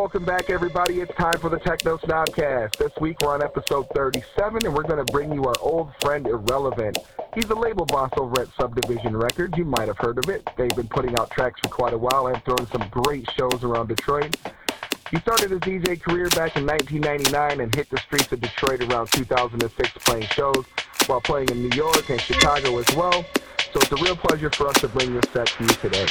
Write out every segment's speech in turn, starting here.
welcome back, everybody. It's time for the Techno Snobcast. This week we're on episode 37, and we're going to bring you our old friend Irrelevant. He's the label boss over at Subdivision Records. You might have heard of it. They've been putting out tracks for quite a while and throwing some great shows around Detroit. He started his DJ career back in 1999 and hit the streets of Detroit around 2006 playing shows while playing in New York and Chicago as well. So it's a real pleasure for us to bring this set to you today.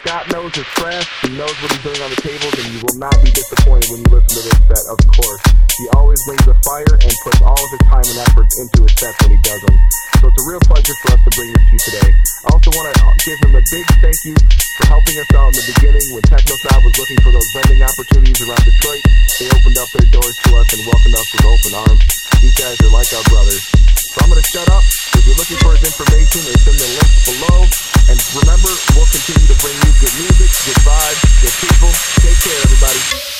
Scott knows his craft, he knows what he's doing on the tables, and you will not be disappointed when you listen to this set, of course. He always brings a fire and puts all of his time and effort into his sets when he does them. So it's a real pleasure for us to bring this to you today. I also want to give him a big thank you for helping us out in the beginning when TechnoSnob was looking for those vending opportunities around Detroit. They opened up their doors to us and welcomed us with open arms. These guys are like our brothers. So I'm going to shut up. If you're looking for his information, it's in the links below. And remember, we'll continue to bring you good music, good vibes, good people. Take care, everybody.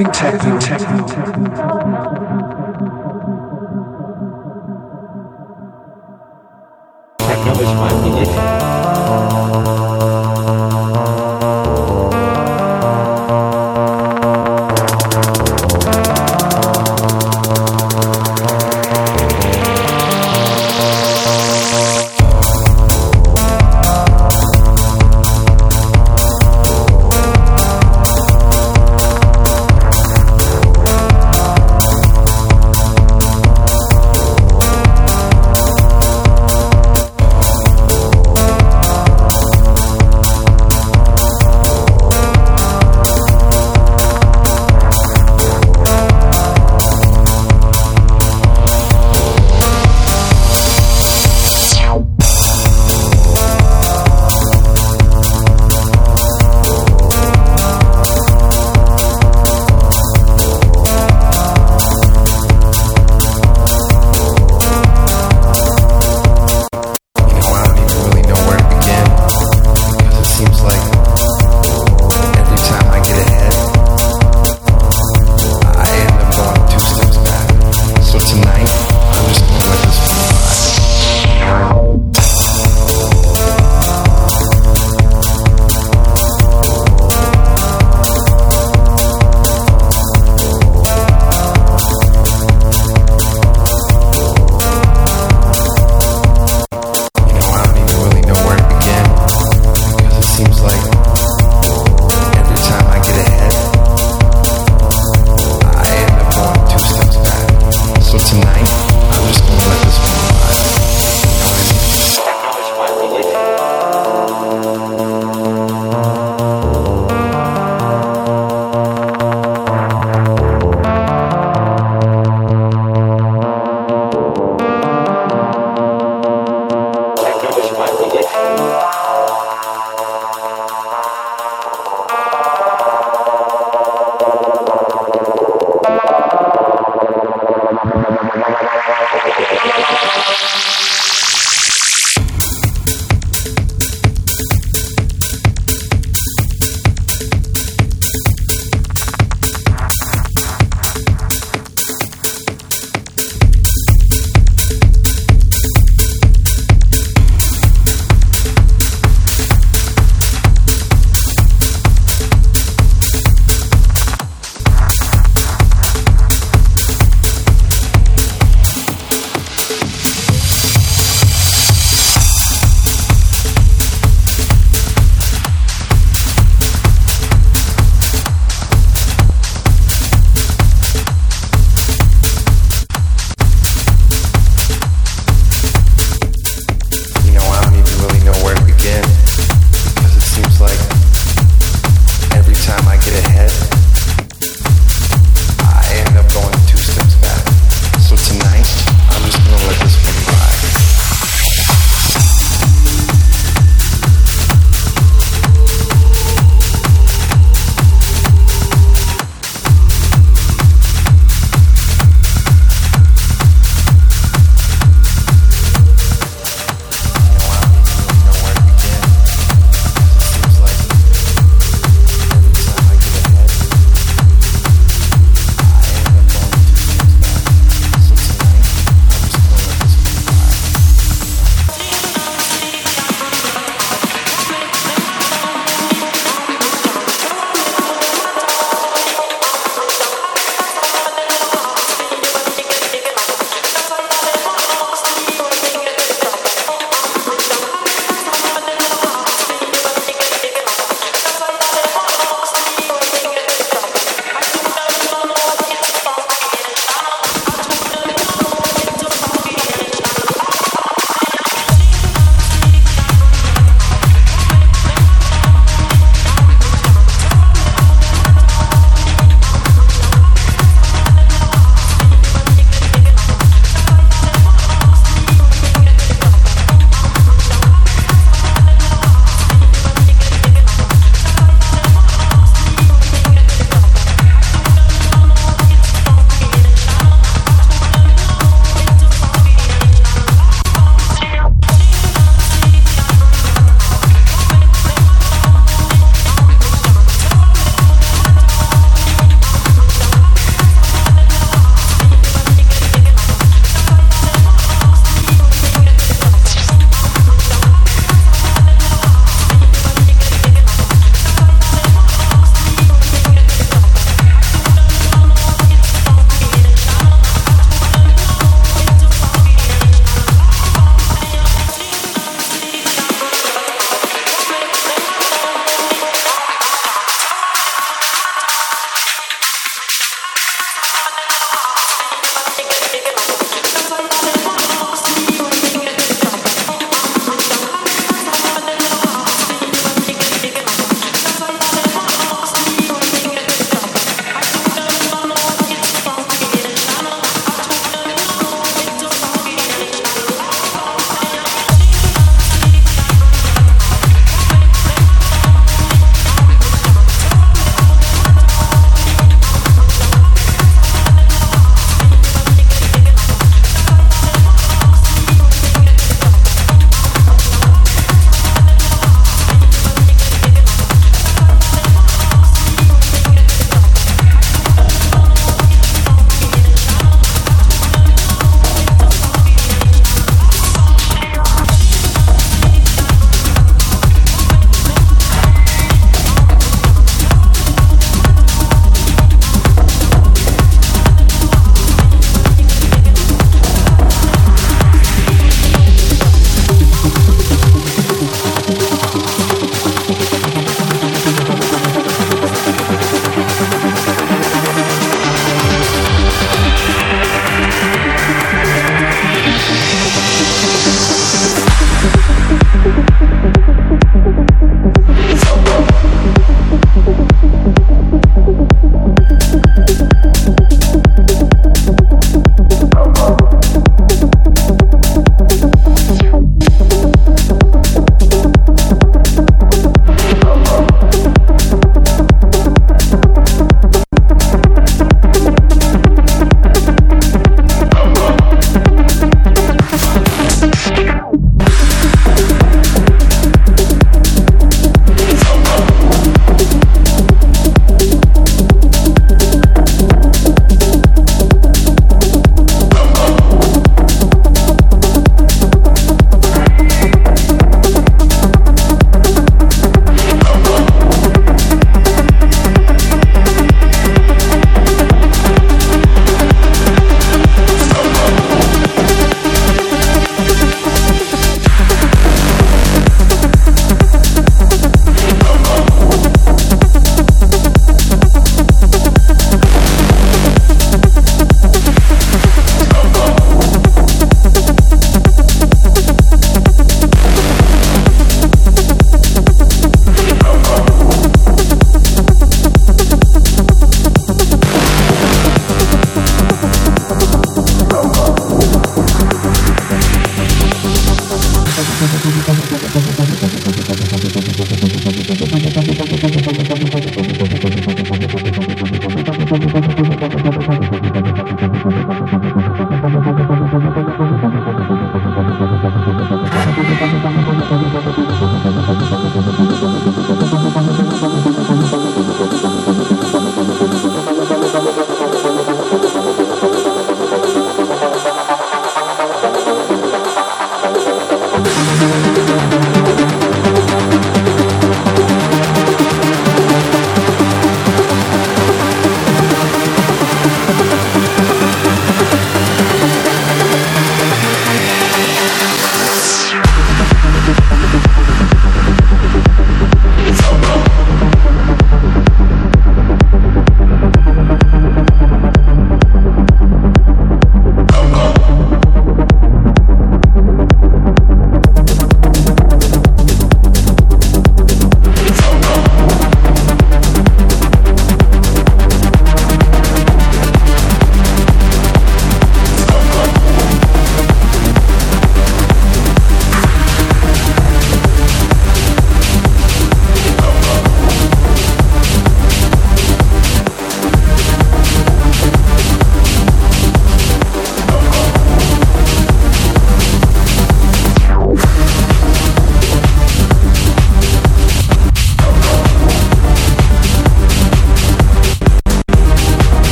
Having techno, techno. Techno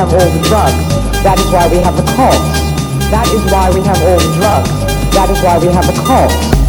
have all the drugs. That is why we have the cults. That is why we have all the drugs. That is why we have the cults.